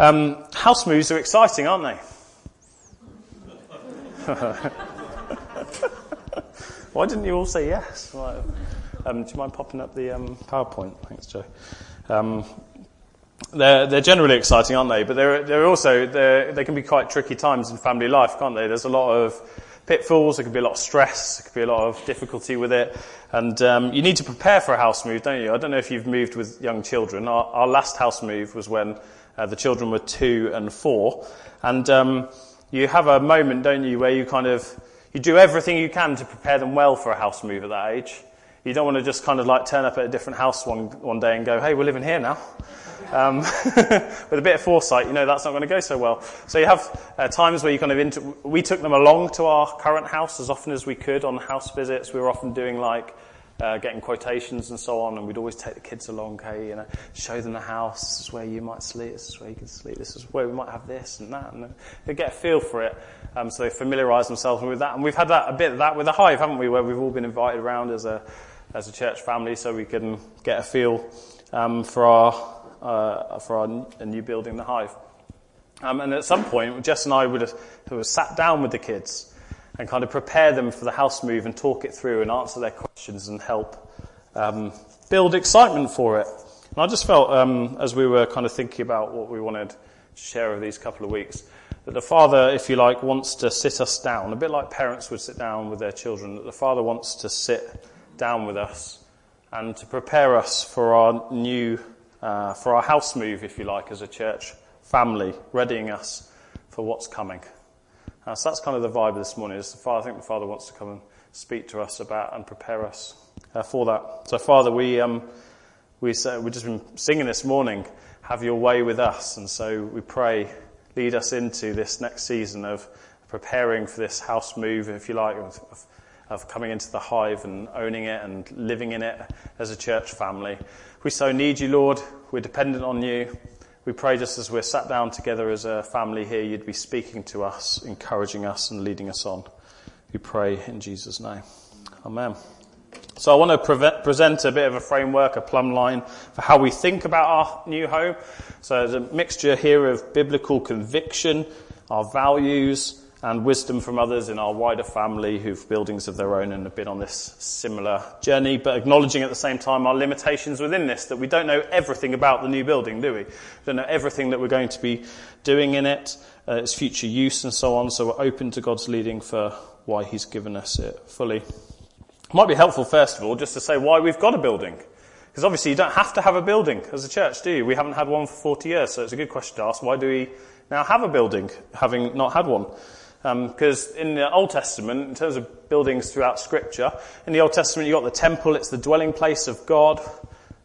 Um, house moves are exciting, aren't they? Why didn't you all say yes? Um, do you mind popping up the um, PowerPoint? Thanks, Joe. Um, they're, they're generally exciting, aren't they? But they're, they're also, they're, they can be quite tricky times in family life, can't they? There's a lot of pitfalls, there can be a lot of stress, there can be a lot of difficulty with it. And um, you need to prepare for a house move, don't you? I don't know if you've moved with young children. Our, our last house move was when uh, the children were two and four. And um, you have a moment, don't you, where you kind of, you do everything you can to prepare them well for a house move at that age. You don't want to just kind of like turn up at a different house one, one day and go, hey, we're living here now. Um, with a bit of foresight, you know that's not going to go so well. So you have uh, times where you kind of inter- we took them along to our current house as often as we could on house visits. We were often doing like uh, getting quotations and so on, and we'd always take the kids along, okay, you know, show them the house. This is where you might sleep. This is where you can sleep. This is where we might have this and that, and they get a feel for it. Um, so they familiarise themselves with that, and we've had that a bit of that with the hive, haven't we? Where we've all been invited around as a as a church family, so we can get a feel um, for our uh, for our new building, the Hive. Um, and at some point, Jess and I would have, would have sat down with the kids and kind of prepare them for the house move and talk it through and answer their questions and help um, build excitement for it. And I just felt, um, as we were kind of thinking about what we wanted to share over these couple of weeks, that the Father, if you like, wants to sit us down, a bit like parents would sit down with their children, that the Father wants to sit down with us and to prepare us for our new uh, for our house move, if you like, as a church family, readying us for what's coming. Uh, so that's kind of the vibe this morning. Is the Father, I think the Father wants to come and speak to us about and prepare us uh, for that. So, Father, we um, we say, we've just been singing this morning. Have your way with us, and so we pray, lead us into this next season of preparing for this house move, if you like, of, of coming into the hive and owning it and living in it as a church family. We so need you, Lord. We're dependent on you. We pray just as we're sat down together as a family here, you'd be speaking to us, encouraging us and leading us on. We pray in Jesus' name. Amen. So I want to pre- present a bit of a framework, a plumb line for how we think about our new home. So there's a mixture here of biblical conviction, our values, and wisdom from others in our wider family who've buildings of their own and have been on this similar journey, but acknowledging at the same time our limitations within this, that we don't know everything about the new building, do we? We don't know everything that we're going to be doing in it, uh, its future use and so on, so we're open to God's leading for why He's given us it fully. It might be helpful, first of all, just to say why we've got a building. Because obviously you don't have to have a building as a church, do you? We haven't had one for 40 years, so it's a good question to ask. Why do we now have a building, having not had one? Because um, in the Old Testament, in terms of buildings throughout Scripture, in the Old Testament you've got the temple, it's the dwelling place of God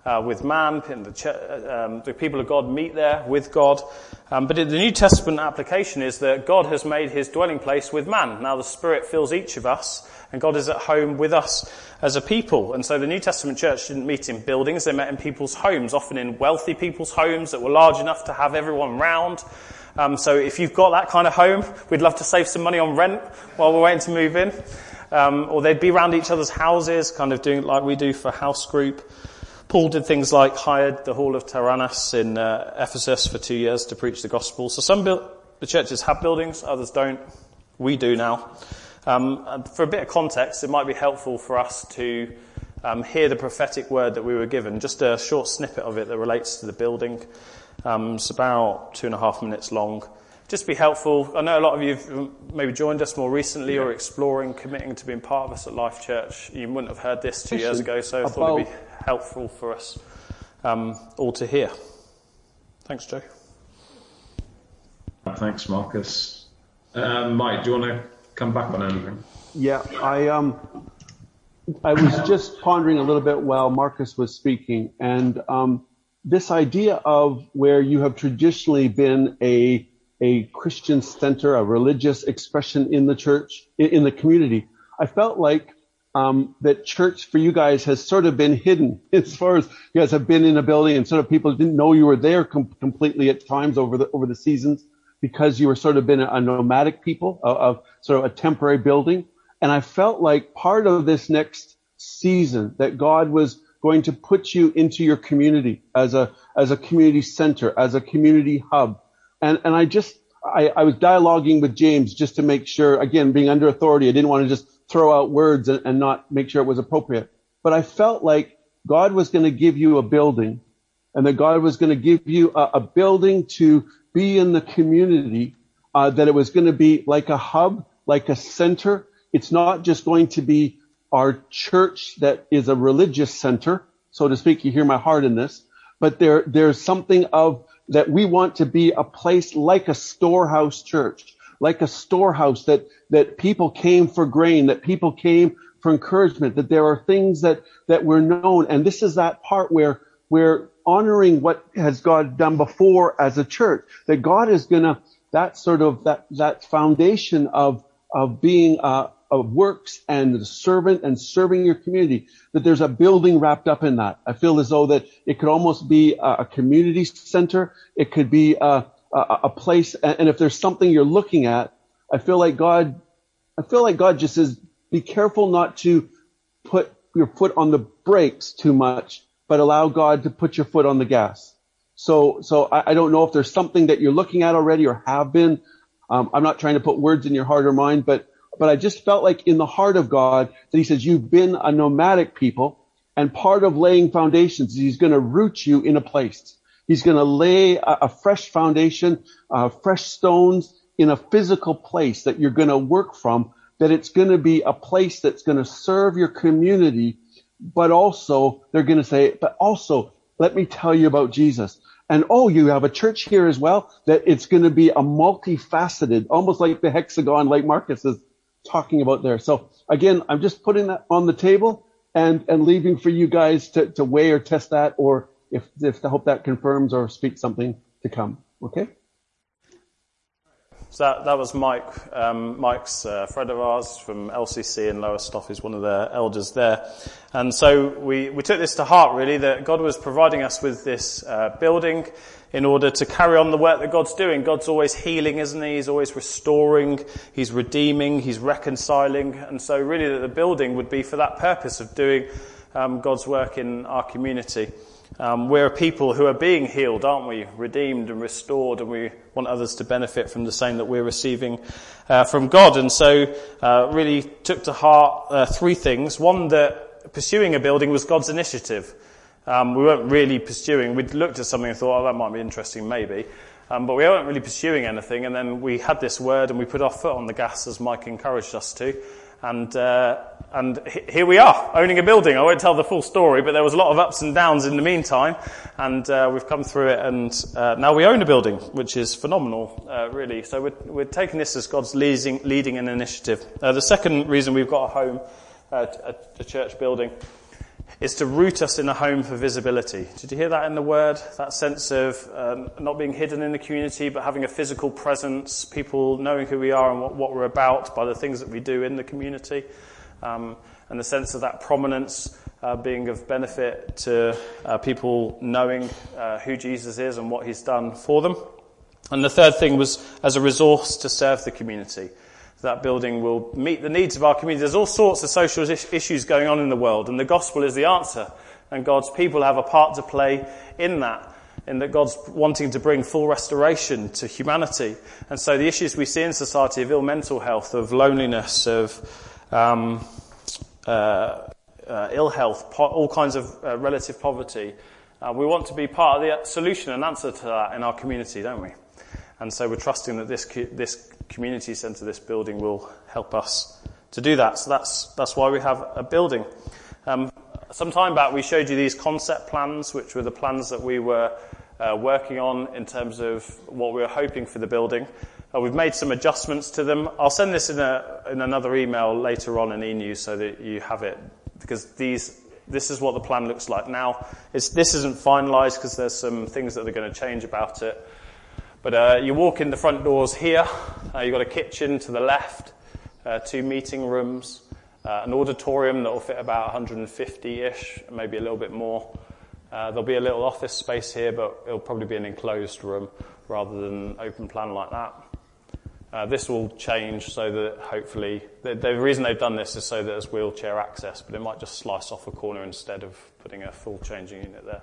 uh, with man, and the, um, the, people of God meet there with God. Um, but the New Testament application is that God has made his dwelling place with man. Now the Spirit fills each of us, and God is at home with us as a people. And so the New Testament church didn't meet in buildings, they met in people's homes, often in wealthy people's homes that were large enough to have everyone round. Um, so if you've got that kind of home, we'd love to save some money on rent while we're waiting to move in. Um, or they'd be around each other's houses, kind of doing like we do for house group. Paul did things like hired the hall of Tyrannus in uh, Ephesus for two years to preach the gospel. So some the churches have buildings, others don't. We do now. Um, for a bit of context, it might be helpful for us to um, hear the prophetic word that we were given. Just a short snippet of it that relates to the building. Um, it's about two and a half minutes long. Just be helpful. I know a lot of you have maybe joined us more recently or exploring, committing to being part of us at Life Church. You wouldn't have heard this two years ago, so I thought it'd be helpful for us um, all to hear. Thanks, Joe. Thanks, Marcus. Um, Mike, do you want to come back on anything? Yeah, I um, I was just pondering a little bit while Marcus was speaking, and um, this idea of where you have traditionally been a a Christian center, a religious expression in the church, in the community. I felt like um, that church for you guys has sort of been hidden as far as you guys have been in a building and sort of people didn't know you were there com- completely at times over the over the seasons because you were sort of been a, nomadic people of, of sort of a temporary building. And I felt like part of this next season that God was going to put you into your community as a, as a community center, as a community hub, And, and I just, I, I was dialoguing with James just to make sure, again, being under authority, I didn't want to just throw out words and, and not make sure it was appropriate. But I felt like God was going to give you a building and that God was going to give you a, a building to be in the community, uh, that it was going to be like a hub, like a center. It's not just going to be our church that is a religious center, so to speak. You hear my heart in this, but there, there's something of that we want to be a place like a storehouse church, like a storehouse that, that people came for grain, that people came for encouragement, that there are things that, that were known. And this is that part where, we're honoring what has God done before as a church, that God is gonna, that sort of, that, that foundation of, of being, uh, of works and the servant and serving your community, that there's a building wrapped up in that. I feel as though that it could almost be a, community center. It could be a, a, a place. And if there's something you're looking at, I feel like God, I feel like God just says, be careful not to put your foot on the brakes too much, but allow God to put your foot on the gas. So, so I, I don't know if there's something that you're looking at already or have been. Um, I'm not trying to put words in your heart or mind, but but I just felt like in the heart of God that he says, you've been a nomadic people and part of laying foundations is he's going to root you in a place. He's going to lay a, a fresh foundation, uh, fresh stones in a physical place that you're going to work from, that it's going to be a place that's going to serve your community, but also they're going to say, but also let me tell you about Jesus. And oh, you have a church here as well that it's going to be a multifaceted, almost like the hexagon, like Marcus is talking about there. So again, I'm just putting that on the table and, and leaving for you guys to, to weigh or test that or if, if to hope that confirms or speaks something to come. Okay? So that, that was Mike. Um, Mike's a friend of ours from LCC in Lowestoft. He's one of the elders there. And so we, we took this to heart really that God was providing us with this uh, building in order to carry on the work that God's doing. God's always healing, isn't he? He's always restoring, he's redeeming, he's reconciling. And so really that the building would be for that purpose of doing um, God's work in our community. Um, we're a people who are being healed, aren't we? Redeemed and restored, and we want others to benefit from the same that we're receiving uh, from God. And so, uh, really took to heart uh, three things. One, that pursuing a building was God's initiative. Um, we weren't really pursuing. We'd looked at something and thought, oh, that might be interesting, maybe. Um, but we weren't really pursuing anything. And then we had this word and we put our foot on the gas as Mike encouraged us to. And, uh, and here we are, owning a building. I won't tell the full story, but there was a lot of ups and downs in the meantime. And uh, we've come through it and uh, now we own a building, which is phenomenal, uh, really. So we're, we're taking this as God's leading, leading an initiative. Uh, the second reason we've got a home, uh, a, a church building, is to root us in a home for visibility. Did you hear that in the word? That sense of um, not being hidden in the community, but having a physical presence, people knowing who we are and what, what we're about by the things that we do in the community, um, and the sense of that prominence uh, being of benefit to uh, people knowing uh, who Jesus is and what he's done for them. And the third thing was as a resource to serve the community that building will meet the needs of our community. There's all sorts of social issues going on in the world, and the gospel is the answer. And God's people have a part to play in that, in that God's wanting to bring full restoration to humanity. And so the issues we see in society of ill mental health, of loneliness, of um, uh, uh, ill health, po- all kinds of uh, relative poverty, uh, we want to be part of the solution and answer to that in our community, don't we? And so we're trusting that this, this community centre, this building will help us to do that. So that's, that's why we have a building. Um, some time back we showed you these concept plans, which were the plans that we were uh, working on in terms of what we were hoping for the building. Uh, we've made some adjustments to them. I'll send this in, a, in another email later on in e-news so that you have it because these this is what the plan looks like now. It's, this isn't finalised because there's some things that are going to change about it. But uh, you walk in the front doors here. Uh, you've got a kitchen to the left, uh, two meeting rooms, uh, an auditorium that will fit about 150-ish, maybe a little bit more. Uh, there'll be a little office space here, but it'll probably be an enclosed room rather than open plan like that. Uh, this will change so that hopefully, the, the, reason they've done this is so that there's wheelchair access, but it might just slice off a corner instead of putting a full changing unit there.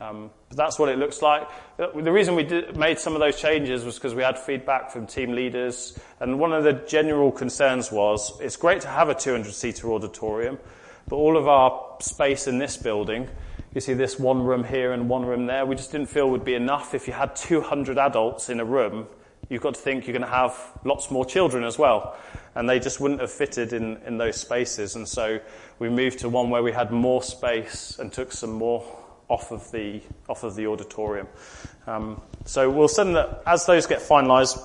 Um, but that's what it looks like. The reason we did, made some of those changes was because we had feedback from team leaders, and one of the general concerns was it's great to have a 200 seater auditorium, but all of our space in this building, you see this one room here and one room there, we just didn't feel would be enough. If you had 200 adults in a room, you've got to think you're going to have lots more children as well. And they just wouldn't have fitted in, in those spaces. And so we moved to one where we had more space and took some more off of the off of the auditorium. Um, so we'll send that as those get finalised,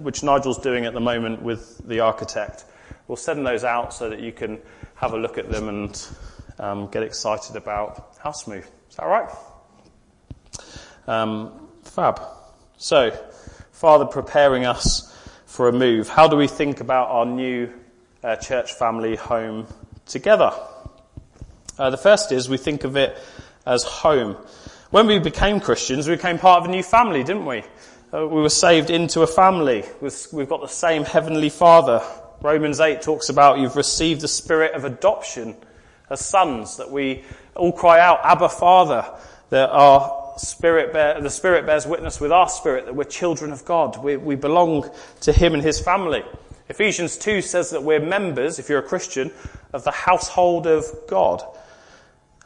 which Nigel's doing at the moment with the architect. We'll send those out so that you can have a look at them and um, get excited about house move. Is that right? Um, fab. So, Father preparing us for a move. How do we think about our new uh, church family home together? Uh, the first is we think of it as home. When we became Christians, we became part of a new family, didn't we? Uh, we were saved into a family. We've got the same heavenly Father. Romans 8 talks about you've received the spirit of adoption as sons, that we all cry out, Abba Father, that our spirit bear, the Spirit bears witness with our spirit that we're children of God. We, we belong to Him and His family. Ephesians 2 says that we're members, if you're a Christian, of the household of God.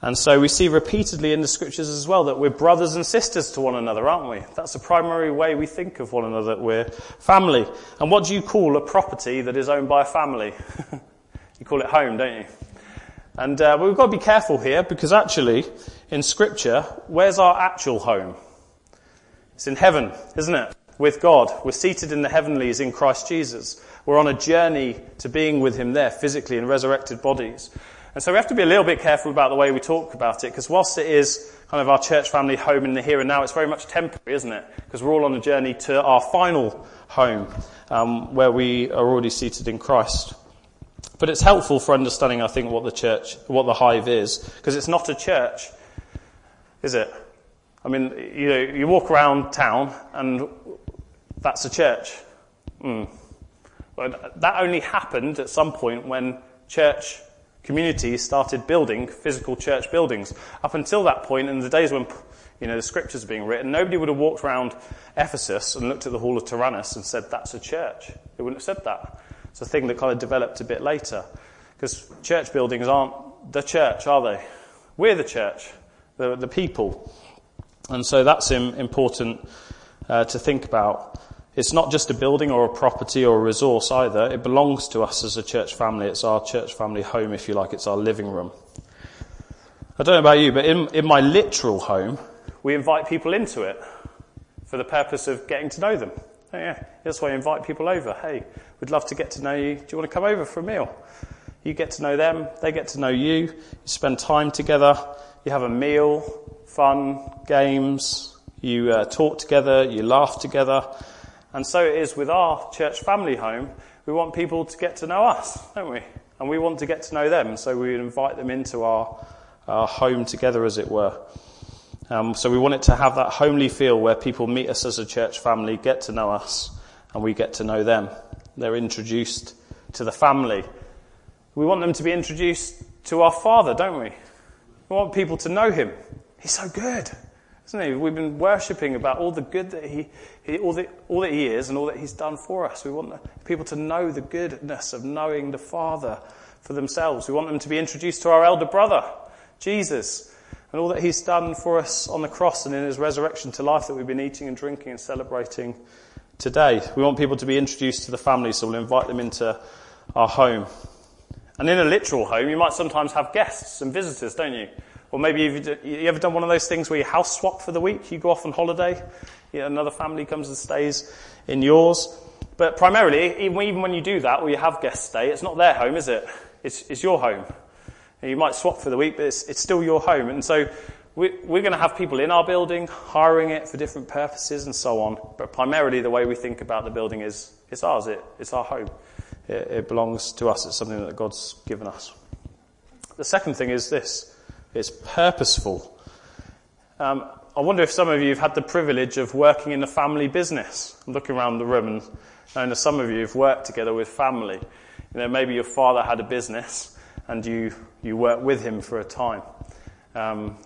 And so we see repeatedly in the scriptures as well that we're brothers and sisters to one another, aren't we? That's the primary way we think of one another, we're family. And what do you call a property that is owned by a family? you call it home, don't you? And uh, we've got to be careful here because actually, in scripture, where's our actual home? It's in heaven, isn't it? With God. We're seated in the heavenlies in Christ Jesus. We're on a journey to being with Him there physically in resurrected bodies. And so we have to be a little bit careful about the way we talk about it, because whilst it is kind of our church family home in the here and now, it's very much temporary, isn't it? Because we're all on a journey to our final home, um, where we are already seated in Christ. But it's helpful for understanding, I think, what the church, what the hive is, because it's not a church, is it? I mean, you know, you walk around town and that's a church. Mm. But that only happened at some point when church communities started building physical church buildings. Up until that point, in the days when you know the scriptures were being written, nobody would have walked around Ephesus and looked at the Hall of Tyrannus and said, "That's a church." They wouldn't have said that. It's a thing that kind of developed a bit later, because church buildings aren't the church, are they? We're the church, the, the people, and so that's important uh, to think about. It's not just a building or a property or a resource either. It belongs to us as a church family. It's our church family home, if you like. It's our living room. I don't know about you, but in, in my literal home, we invite people into it for the purpose of getting to know them. Oh, yeah, that's why I invite people over. Hey, we'd love to get to know you. Do you want to come over for a meal? You get to know them, they get to know you. You spend time together. You have a meal, fun, games. You uh, talk together. You laugh together. And so it is with our church family home. We want people to get to know us, don't we? And we want to get to know them, so we invite them into our, our home together, as it were. Um, so we want it to have that homely feel where people meet us as a church family, get to know us, and we get to know them. They're introduced to the family. We want them to be introduced to our Father, don't we? We want people to know Him. He's so good. Isn't he? We've been worshipping about all the good that he, he all, the, all that he is and all that he's done for us. We want people to know the goodness of knowing the Father for themselves. We want them to be introduced to our elder brother, Jesus, and all that he's done for us on the cross and in his resurrection to life that we've been eating and drinking and celebrating today. We want people to be introduced to the family, so we'll invite them into our home. And in a literal home, you might sometimes have guests and visitors, don't you? Or maybe you've, you ever done one of those things where you house swap for the week? You go off on holiday, another family comes and stays in yours. But primarily, even when you do that, or you have guests stay, it's not their home, is it? It's, it's your home. You might swap for the week, but it's, it's still your home. And so we, we're going to have people in our building, hiring it for different purposes and so on. But primarily, the way we think about the building is it's ours. It, it's our home. It, it belongs to us. It's something that God's given us. The second thing is this it's purposeful. Um, I wonder if some of you have had the privilege of working in a family business. I'm looking around the room and knowing that some of you have worked together with family. You know, maybe your father had a business and you, you worked with him for a time. Um,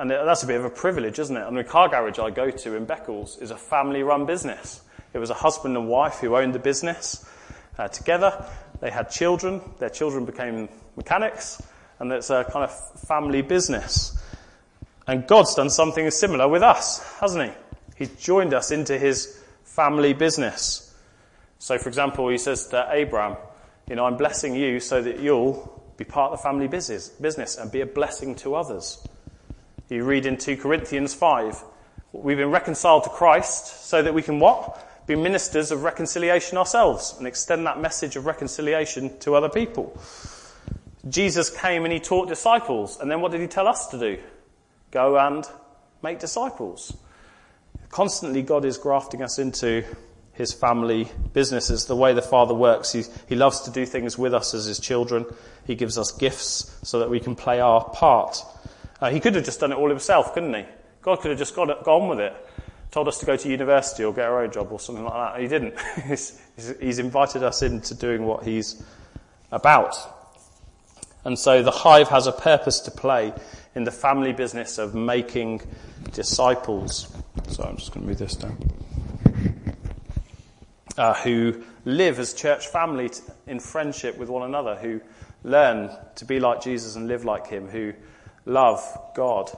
And that's a bit of a privilege, isn't it? I mean, the car garage I go to in Beccles is a family run business. It was a husband and wife who owned the business uh, together. They had children. Their children became mechanics. And it's a kind of family business. And God's done something similar with us, hasn't he? He's joined us into his family business. So, for example, he says to Abraham, you know, I'm blessing you so that you'll be part of the family business, business and be a blessing to others. You read in 2 Corinthians 5, we've been reconciled to Christ so that we can what? Be ministers of reconciliation ourselves and extend that message of reconciliation to other people. Jesus came and he taught disciples, and then what did he tell us to do? Go and make disciples. Constantly, God is grafting us into his family businesses, the way the Father works. He, he loves to do things with us as his children. He gives us gifts so that we can play our part. Uh, he could have just done it all himself, couldn't he? God could have just got, gone with it, told us to go to university or get our own job or something like that. He didn't. he's, he's invited us into doing what he's about. And so the hive has a purpose to play in the family business of making disciples. So I'm just going to move this down. Uh, who live as church family t- in friendship with one another, who learn to be like Jesus and live like him, who love God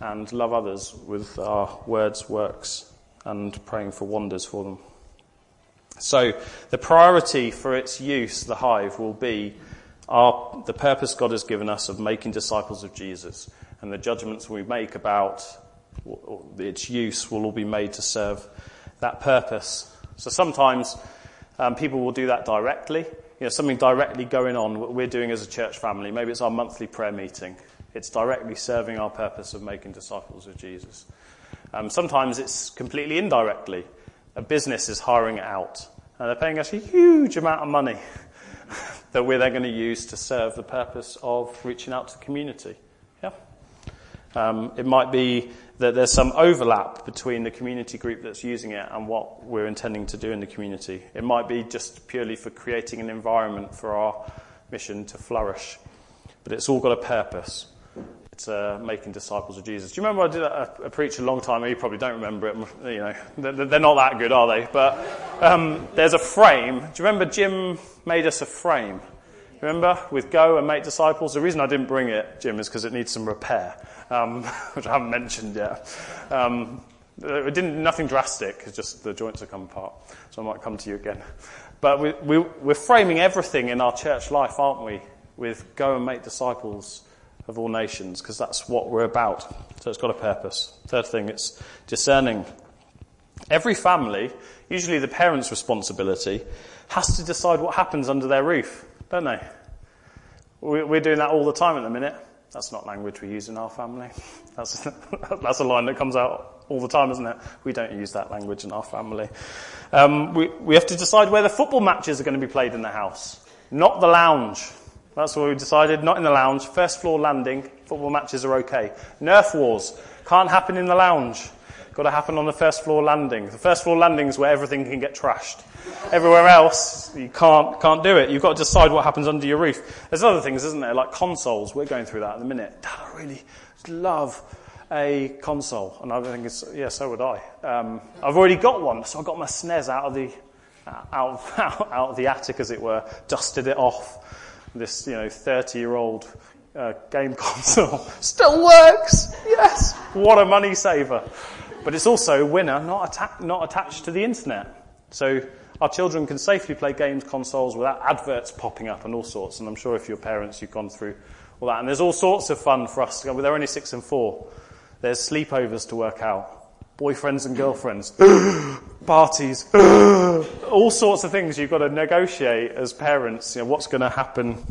and love others with our words, works, and praying for wonders for them. So the priority for its use, the hive, will be our, the purpose God has given us of making disciples of Jesus. And the judgments we make about its use will all be made to serve that purpose. So sometimes um, people will do that directly. You know, something directly going on, what we're doing as a church family. Maybe it's our monthly prayer meeting. It's directly serving our purpose of making disciples of Jesus. Um, sometimes it's completely indirectly. A business is hiring it out, and they're paying us a huge amount of money that we're then going to use to serve the purpose of reaching out to the community. Yeah. Um, it might be that there's some overlap between the community group that's using it and what we're intending to do in the community. It might be just purely for creating an environment for our mission to flourish. But it's all got a purpose. Uh, making disciples of Jesus. Do you remember I did a, a preach a long time ago? You probably don't remember it. You know, they're, they're not that good, are they? But um, there's a frame. Do you remember Jim made us a frame? Remember, with Go and Make Disciples? The reason I didn't bring it, Jim, is because it needs some repair, um, which I haven't mentioned yet. Um, it didn't, nothing drastic, it's just the joints have come apart. So I might come to you again. But we, we, we're framing everything in our church life, aren't we? With Go and Make Disciples of all nations, because that's what we're about. So it's got a purpose. Third thing, it's discerning. Every family, usually the parent's responsibility, has to decide what happens under their roof don't they? We're doing that all the time at the minute. That's not language we use in our family. That's, that's a line that comes out all the time, isn't it? We don't use that language in our family. Um, we, we have to decide where the football matches are going to be played in the house, not the lounge. That's what we decided, not in the lounge. First floor landing, football matches are okay. Nerf wars can't happen in the lounge. Got to happen on the first floor landing. The first floor landing is where everything can get trashed. Everywhere else, you can't, can't do it. You've got to decide what happens under your roof. There's other things, isn't there? Like consoles. We're going through that in a minute. Dad, I really love a console. And I think it's, yeah, so would I. Um, I've already got one, so I got my SNES out of the, out, out, out of the attic, as it were, dusted it off. This, you know, 30 year old uh, game console still works. Yes. What a money saver. But it's also a winner not, atta- not attached to the internet. So our children can safely play games consoles without adverts popping up and all sorts. And I'm sure if you're parents, you've gone through all that. And there's all sorts of fun for us they're only six and four. There's sleepovers to work out. Boyfriends and girlfriends. Parties. all sorts of things you've got to negotiate as parents. You know, what's going to happen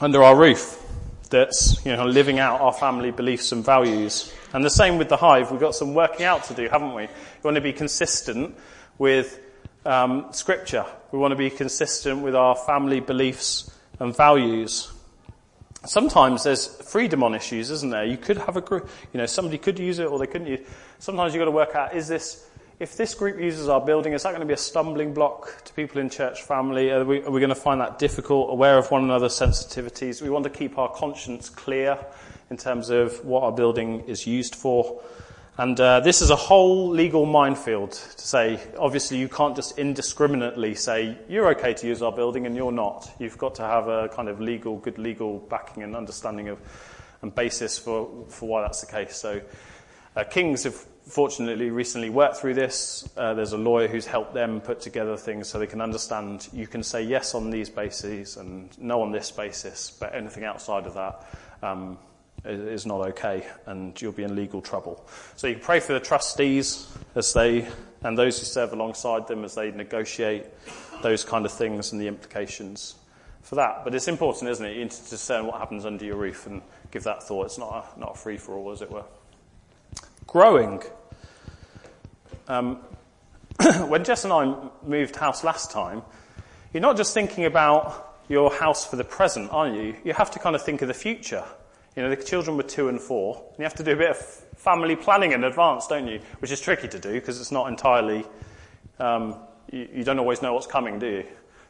under our roof that's, you know, living out our family beliefs and values. And the same with the hive. We've got some working out to do, haven't we? We want to be consistent with um, Scripture. We want to be consistent with our family beliefs and values. Sometimes there's freedom on issues, isn't there? You could have a group, you know, somebody could use it or they couldn't use it. Sometimes you've got to work out, is this, if this group uses our building, is that going to be a stumbling block to people in church family? Are we, are we going to find that difficult, aware of one another's sensitivities? We want to keep our conscience clear in terms of what our building is used for. And uh, this is a whole legal minefield to say, obviously, you can't just indiscriminately say, you're okay to use our building and you're not. You've got to have a kind of legal, good legal backing and understanding of and basis for, for why that's the case. So, uh, Kings have fortunately recently worked through this. Uh, there's a lawyer who's helped them put together things so they can understand you can say yes on these bases and no on this basis, but anything outside of that. Um, is not okay and you'll be in legal trouble. So you pray for the trustees as they, and those who serve alongside them as they negotiate those kind of things and the implications for that. But it's important, isn't it? You need to discern what happens under your roof and give that thought. It's not a, not a free for all, as it were. Growing. Um, when Jess and I moved house last time, you're not just thinking about your house for the present, are you? You have to kind of think of the future. You know, the children were two and four. And you have to do a bit of family planning in advance, don't you? Which is tricky to do because it's not entirely, um, you, you, don't always know what's coming, do you?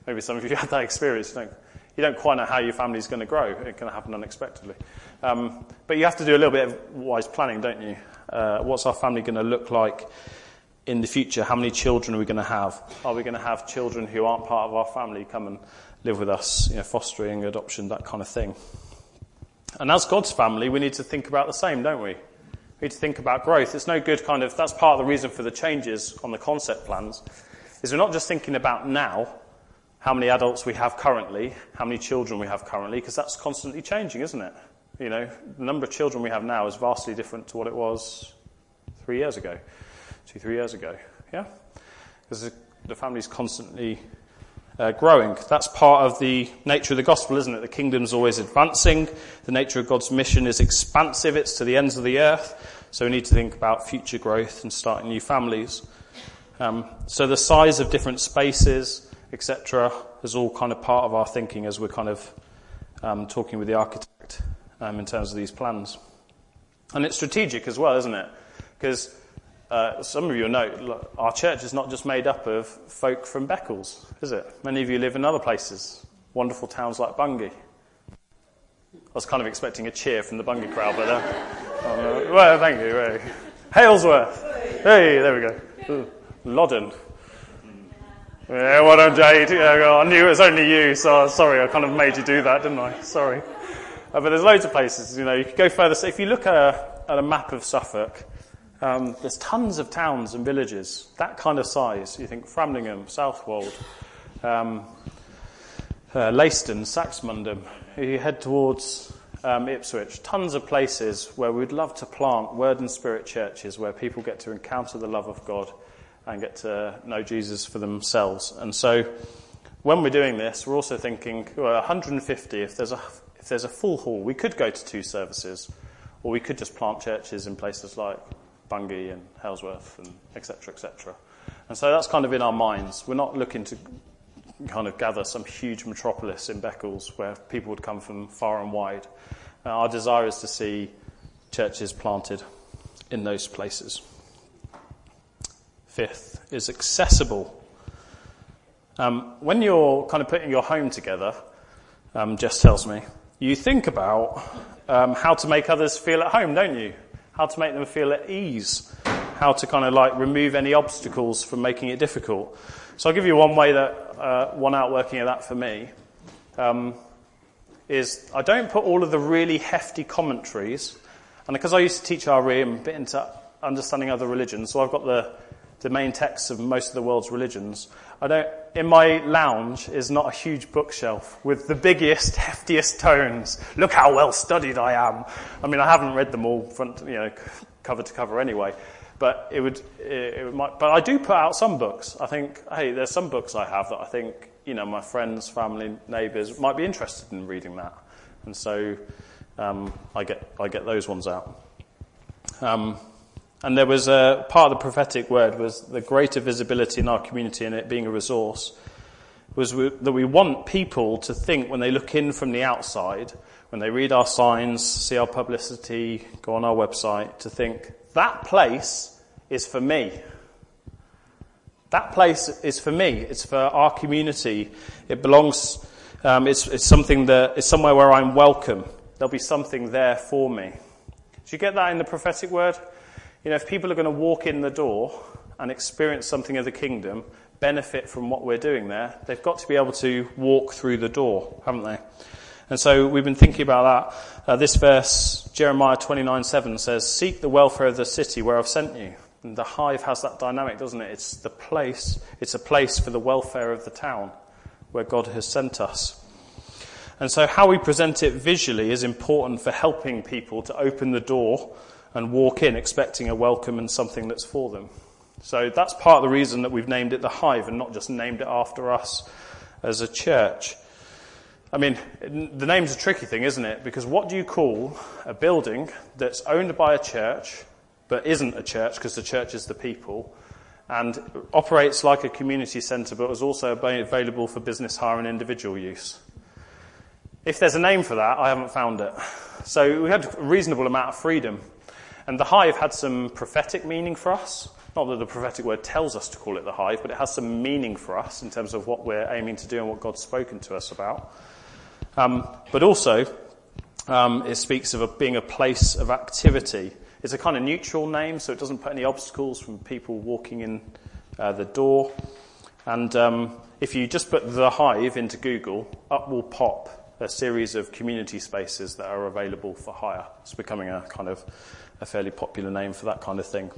Maybe some of you had that experience. You don't, you don't quite know how your family's going to grow. It can happen unexpectedly. Um, but you have to do a little bit of wise planning, don't you? Uh, what's our family going to look like in the future? How many children are we going to have? Are we going to have children who aren't part of our family come and live with us, you know, fostering, adoption, that kind of thing? And as God's family, we need to think about the same, don't we? We need to think about growth. It's no good kind of, that's part of the reason for the changes on the concept plans, is we're not just thinking about now, how many adults we have currently, how many children we have currently, because that's constantly changing, isn't it? You know, the number of children we have now is vastly different to what it was three years ago, two, three years ago. Yeah? Because the family's constantly uh, growing. That's part of the nature of the gospel, isn't it? The kingdom's always advancing. The nature of God's mission is expansive. It's to the ends of the earth. So we need to think about future growth and starting new families. Um, so the size of different spaces, etc., is all kind of part of our thinking as we're kind of um, talking with the architect um, in terms of these plans. And it's strategic as well, isn't it? Because uh, some of you know our church is not just made up of folk from Beccles, is it? Many of you live in other places, wonderful towns like Bungay. I was kind of expecting a cheer from the Bungay crowd, but uh, uh, well, thank you. Halesworth. Hey, there we go. Loddon. Yeah, done, Jade. Yeah, I knew it was only you, so sorry, I kind of made you do that, didn't I? Sorry. Uh, but there's loads of places, you know, you could go further. So if you look at a, at a map of Suffolk, um, there's tons of towns and villages, that kind of size. You think Framlingham, Southwold, um, uh, Leiston, Saxmundham. You head towards um, Ipswich, tons of places where we'd love to plant word and spirit churches where people get to encounter the love of God and get to know Jesus for themselves. And so when we're doing this, we're also thinking, well, 150, if there's a, if there's a full hall, we could go to two services, or we could just plant churches in places like Bungay and Halesworth and etc. etc. And so that's kind of in our minds. We're not looking to kind of gather some huge metropolis in Beccles where people would come from far and wide. Uh, our desire is to see churches planted in those places. Fifth is accessible. Um, when you're kind of putting your home together, um, Jess tells me, you think about um, how to make others feel at home, don't you? How to make them feel at ease, how to kind of like remove any obstacles from making it difficult. So I'll give you one way that, uh, one outworking of that for me, um, is I don't put all of the really hefty commentaries, and because I used to teach RE and a bit into understanding other religions, so I've got the, the main texts of most of the world's religions. I don't, in my lounge is not a huge bookshelf with the biggest, heftiest tomes. Look how well studied I am. I mean, I haven't read them all front, you know, cover to cover anyway. But it would, it, it might, but I do put out some books. I think, hey, there's some books I have that I think, you know, my friends, family, neighbours might be interested in reading that. And so, um, I get, I get those ones out. Um, and there was a part of the prophetic word was the greater visibility in our community and it being a resource was we, that we want people to think when they look in from the outside, when they read our signs, see our publicity, go on our website, to think that place is for me. That place is for me. It's for our community. It belongs. Um, it's, it's something that it's somewhere where I'm welcome. there'll be something there for me. Do you get that in the prophetic word? You know, if people are going to walk in the door and experience something of the kingdom, benefit from what we're doing there, they've got to be able to walk through the door, haven't they? And so we've been thinking about that. Uh, this verse, Jeremiah 29 7 says, Seek the welfare of the city where I've sent you. And the hive has that dynamic, doesn't it? It's the place, it's a place for the welfare of the town where God has sent us. And so how we present it visually is important for helping people to open the door and walk in expecting a welcome and something that's for them. So that's part of the reason that we've named it the hive and not just named it after us as a church. I mean, the name's a tricky thing, isn't it? Because what do you call a building that's owned by a church but isn't a church because the church is the people and operates like a community centre but is also available for business hire and individual use? If there's a name for that, I haven't found it. So we had a reasonable amount of freedom. And the hive had some prophetic meaning for us. Not that the prophetic word tells us to call it the hive, but it has some meaning for us in terms of what we're aiming to do and what God's spoken to us about. Um, but also, um, it speaks of a, being a place of activity. It's a kind of neutral name, so it doesn't put any obstacles from people walking in uh, the door. And um, if you just put the hive into Google, up will pop a series of community spaces that are available for hire. It's becoming a kind of a fairly popular name for that kind of thing.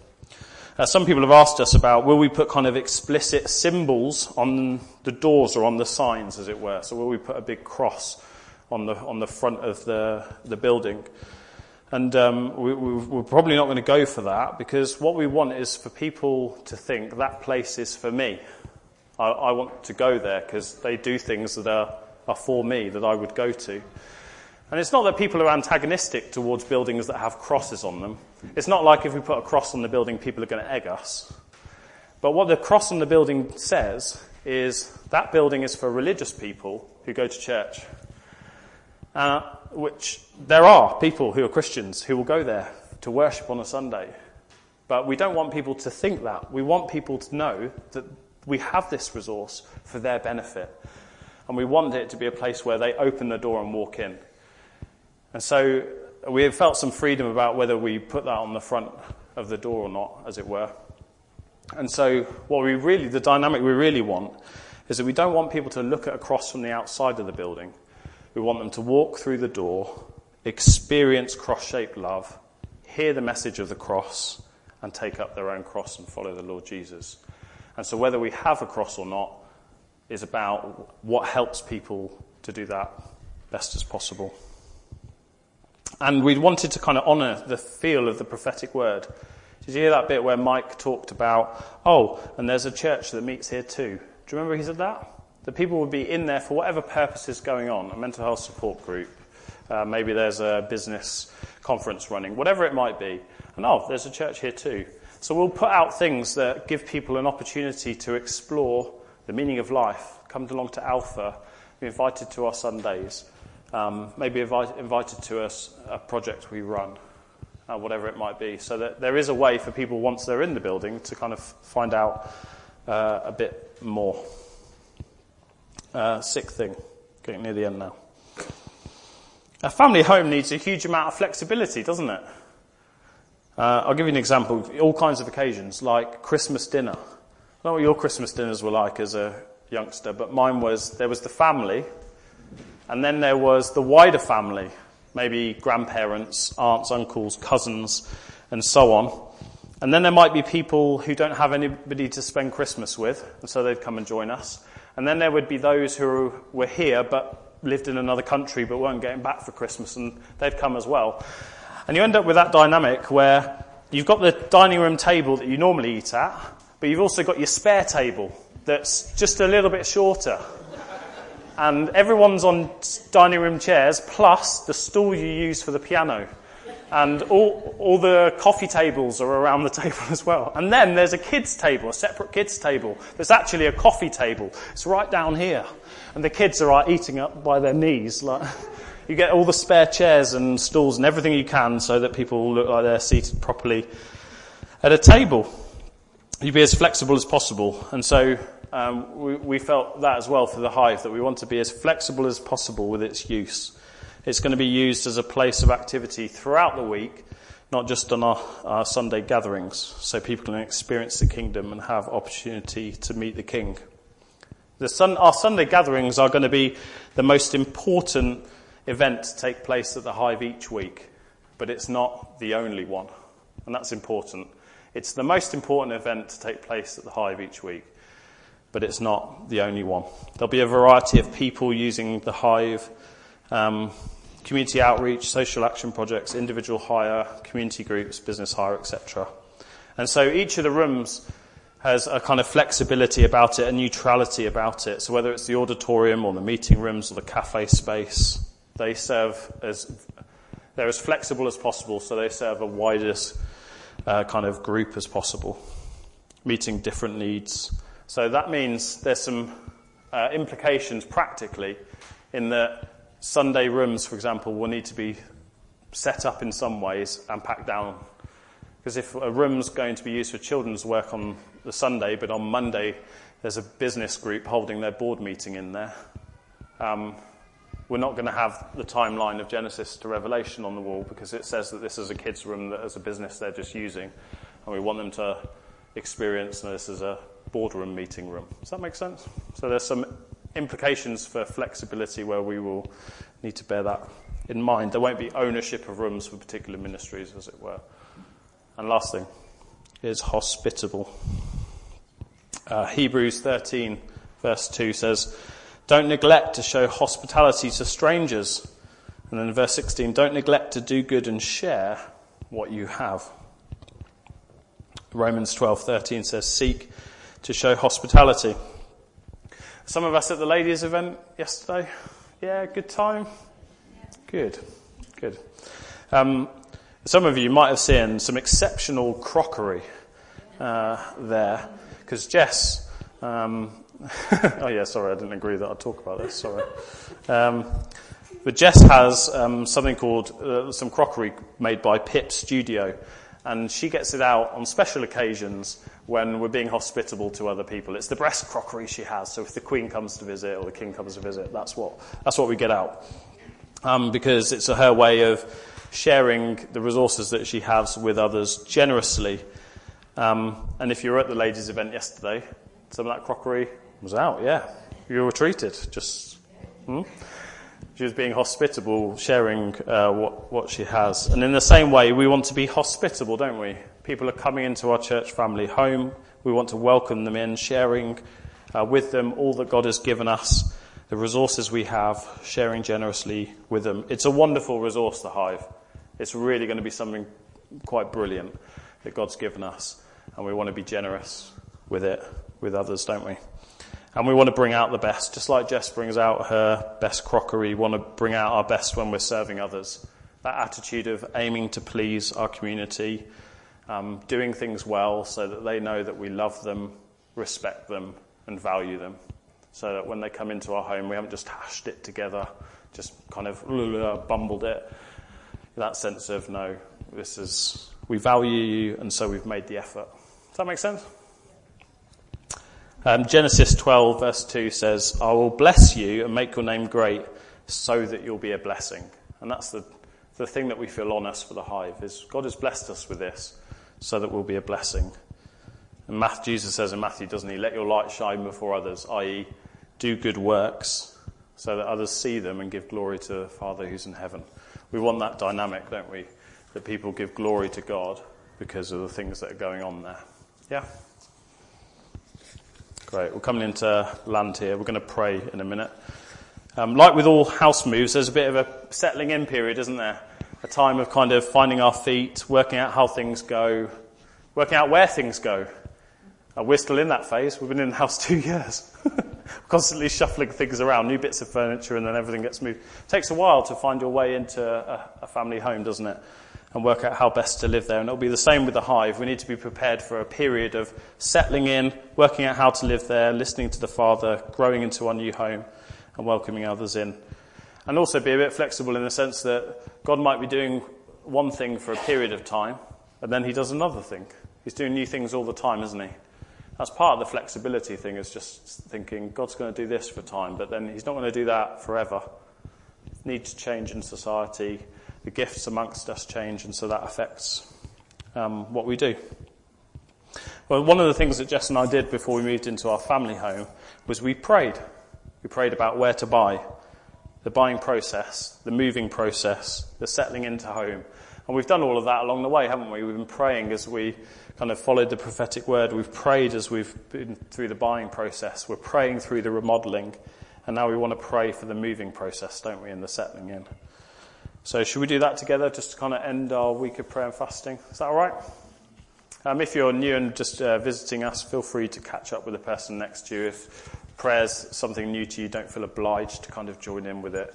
Uh, some people have asked us about will we put kind of explicit symbols on the doors or on the signs, as it were. So will we put a big cross on the on the front of the the building? And um, we, we're probably not going to go for that because what we want is for people to think that place is for me. I, I want to go there because they do things that are, are for me that I would go to. And it's not that people are antagonistic towards buildings that have crosses on them. It's not like if we put a cross on the building, people are going to egg us. But what the cross on the building says is that building is for religious people who go to church. Uh, which there are people who are Christians who will go there to worship on a Sunday. But we don't want people to think that. We want people to know that we have this resource for their benefit. And we want it to be a place where they open the door and walk in. And so we have felt some freedom about whether we put that on the front of the door or not, as it were. And so what we really, the dynamic we really want is that we don't want people to look at a cross from the outside of the building. We want them to walk through the door, experience cross-shaped love, hear the message of the cross, and take up their own cross and follow the Lord Jesus. And so whether we have a cross or not is about what helps people to do that best as possible. And we wanted to kind of honour the feel of the prophetic word. Did you hear that bit where Mike talked about, oh, and there's a church that meets here too? Do you remember he said that? The people would be in there for whatever purpose is going on, a mental health support group, uh, maybe there's a business conference running, whatever it might be. And oh, there's a church here too. So we'll put out things that give people an opportunity to explore the meaning of life, come along to Alpha, be invited to our Sundays, um, maybe invite, invited to us a project we run, uh, whatever it might be. So that there is a way for people once they're in the building to kind of find out uh, a bit more. Uh, sixth thing, getting near the end now. A family home needs a huge amount of flexibility, doesn't it? Uh, I'll give you an example. Of all kinds of occasions, like Christmas dinner. I don't know what your Christmas dinners were like as a youngster, but mine was there was the family, and then there was the wider family, maybe grandparents, aunts, uncles, cousins, and so on. And then there might be people who don't have anybody to spend Christmas with, and so they'd come and join us. And then there would be those who were here but lived in another country but weren't getting back for Christmas, and they'd come as well. And you end up with that dynamic where you've got the dining room table that you normally eat at, but you've also got your spare table that's just a little bit shorter and everyone's on dining room chairs plus the stool you use for the piano. And all, all the coffee tables are around the table as well. And then there's a kids table, a separate kids table. There's actually a coffee table. It's right down here. And the kids are eating up by their knees. Like, you get all the spare chairs and stools and everything you can so that people look like they're seated properly at a table. You be as flexible as possible. And so um, we, we, felt that as well for the hive, that we want to be as flexible as possible with its use. It's going to be used as a place of activity throughout the week, not just on our, our Sunday gatherings, so people can experience the kingdom and have opportunity to meet the King. The sun, our Sunday gatherings are going to be the most important event to take place at the Hive each week, but it's not the only one, and that's important. It's the most important event to take place at the Hive each week, but it's not the only one. There'll be a variety of people using the Hive, um, community outreach, social action projects, individual hire, community groups, business hire, etc. And so each of the rooms has a kind of flexibility about it, a neutrality about it. So whether it's the auditorium or the meeting rooms or the cafe space, they serve as, they're as flexible as possible, so they serve a widest uh, kind of group as possible, meeting different needs. So that means there's some uh, implications practically in that Sunday rooms, for example, will need to be set up in some ways and packed down. Because if a room's going to be used for children's work on the Sunday, but on Monday there's a business group holding their board meeting in there, um, we're not going to have the timeline of Genesis to Revelation on the wall because it says that this is a kids' room that as a business they're just using, and we want them to experience and this as a boardroom meeting room. Does that make sense? So there's some implications for flexibility where we will need to bear that in mind. There won't be ownership of rooms for particular ministries, as it were. And last thing is hospitable. Uh, Hebrews 13, verse 2 says, Don't neglect to show hospitality to strangers. And then in verse 16, don't neglect to do good and share what you have. Romans 12:13 says, "Seek to show hospitality." Some of us at the ladies' event yesterday, yeah, good time, good, good. Um, some of you might have seen some exceptional crockery uh, there, because Jess. Um, oh yeah, sorry, I didn't agree that I'd talk about this. Sorry. Um, but Jess has um, something called uh, some crockery made by Pip Studio, and she gets it out on special occasions when we're being hospitable to other people. It's the breast crockery she has. So if the Queen comes to visit or the King comes to visit, that's what that's what we get out, um, because it's her way of sharing the resources that she has with others generously. Um, and if you were at the ladies' event yesterday, some of that crockery was out. Yeah, you were treated. Just hmm? She was being hospitable, sharing uh, what what she has. And in the same way, we want to be hospitable, don't we? People are coming into our church family home. We want to welcome them in, sharing uh, with them all that God has given us, the resources we have, sharing generously with them. It's a wonderful resource, the Hive. It's really going to be something quite brilliant that God's given us. And we want to be generous with it, with others, don't we? And we want to bring out the best. Just like Jess brings out her best crockery, we want to bring out our best when we're serving others. That attitude of aiming to please our community, um, doing things well so that they know that we love them, respect them, and value them. So that when they come into our home, we haven't just hashed it together, just kind of bumbled it that sense of no, this is, we value you and so we've made the effort. Does that make sense? Um, Genesis 12 verse 2 says, I will bless you and make your name great so that you'll be a blessing. And that's the, the thing that we feel on us for the hive is God has blessed us with this so that we'll be a blessing. And Matthew, Jesus says in Matthew, doesn't he, let your light shine before others, i.e., do good works so that others see them and give glory to the Father who's in heaven. We want that dynamic, don't we? That people give glory to God because of the things that are going on there. Yeah? Great. We're coming into land here. We're going to pray in a minute. Um, like with all house moves, there's a bit of a settling in period, isn't there? A time of kind of finding our feet, working out how things go, working out where things go. Uh, we're still in that phase. We've been in the house two years. constantly shuffling things around, new bits of furniture, and then everything gets moved. It takes a while to find your way into a, a family home, doesn't it? And work out how best to live there. And it'll be the same with the hive. We need to be prepared for a period of settling in, working out how to live there, listening to the Father, growing into our new home, and welcoming others in. And also be a bit flexible in the sense that God might be doing one thing for a period of time, and then He does another thing. He's doing new things all the time, isn't He? That's part of the flexibility thing is just thinking God's going to do this for time, but then He's not going to do that forever. need to change in society. The gifts amongst us change, and so that affects um, what we do. Well, one of the things that Jess and I did before we moved into our family home was we prayed. We prayed about where to buy, the buying process, the moving process, the settling into home. And we've done all of that along the way, haven't we? We've been praying as we kind of followed the prophetic word. We've prayed as we've been through the buying process. We're praying through the remodeling. And now we want to pray for the moving process, don't we, and the settling in. So should we do that together just to kind of end our week of prayer and fasting? Is that all right? Um, if you're new and just uh, visiting us, feel free to catch up with the person next to you. If prayer's something new to you, don't feel obliged to kind of join in with it.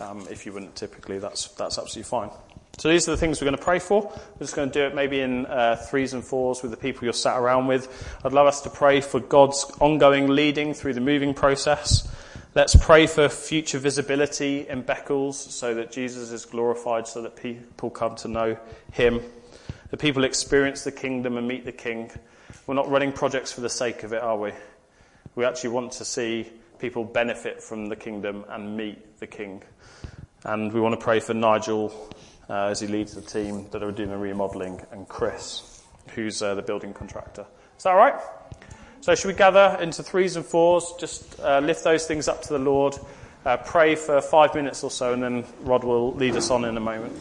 Um, if you wouldn't typically, that's, that's absolutely fine. So these are the things we're going to pray for. We're just going to do it maybe in uh, threes and fours with the people you're sat around with. I'd love us to pray for God's ongoing leading through the moving process. Let's pray for future visibility in Beccles so that Jesus is glorified so that people come to know him. The people experience the kingdom and meet the king. We're not running projects for the sake of it, are we? We actually want to see people benefit from the kingdom and meet the king. And we want to pray for Nigel uh, as he leads the team that are doing the remodeling, and Chris, who's uh, the building contractor. Is that all right? So, should we gather into threes and fours? Just uh, lift those things up to the Lord, uh, pray for five minutes or so, and then Rod will lead us on in a moment.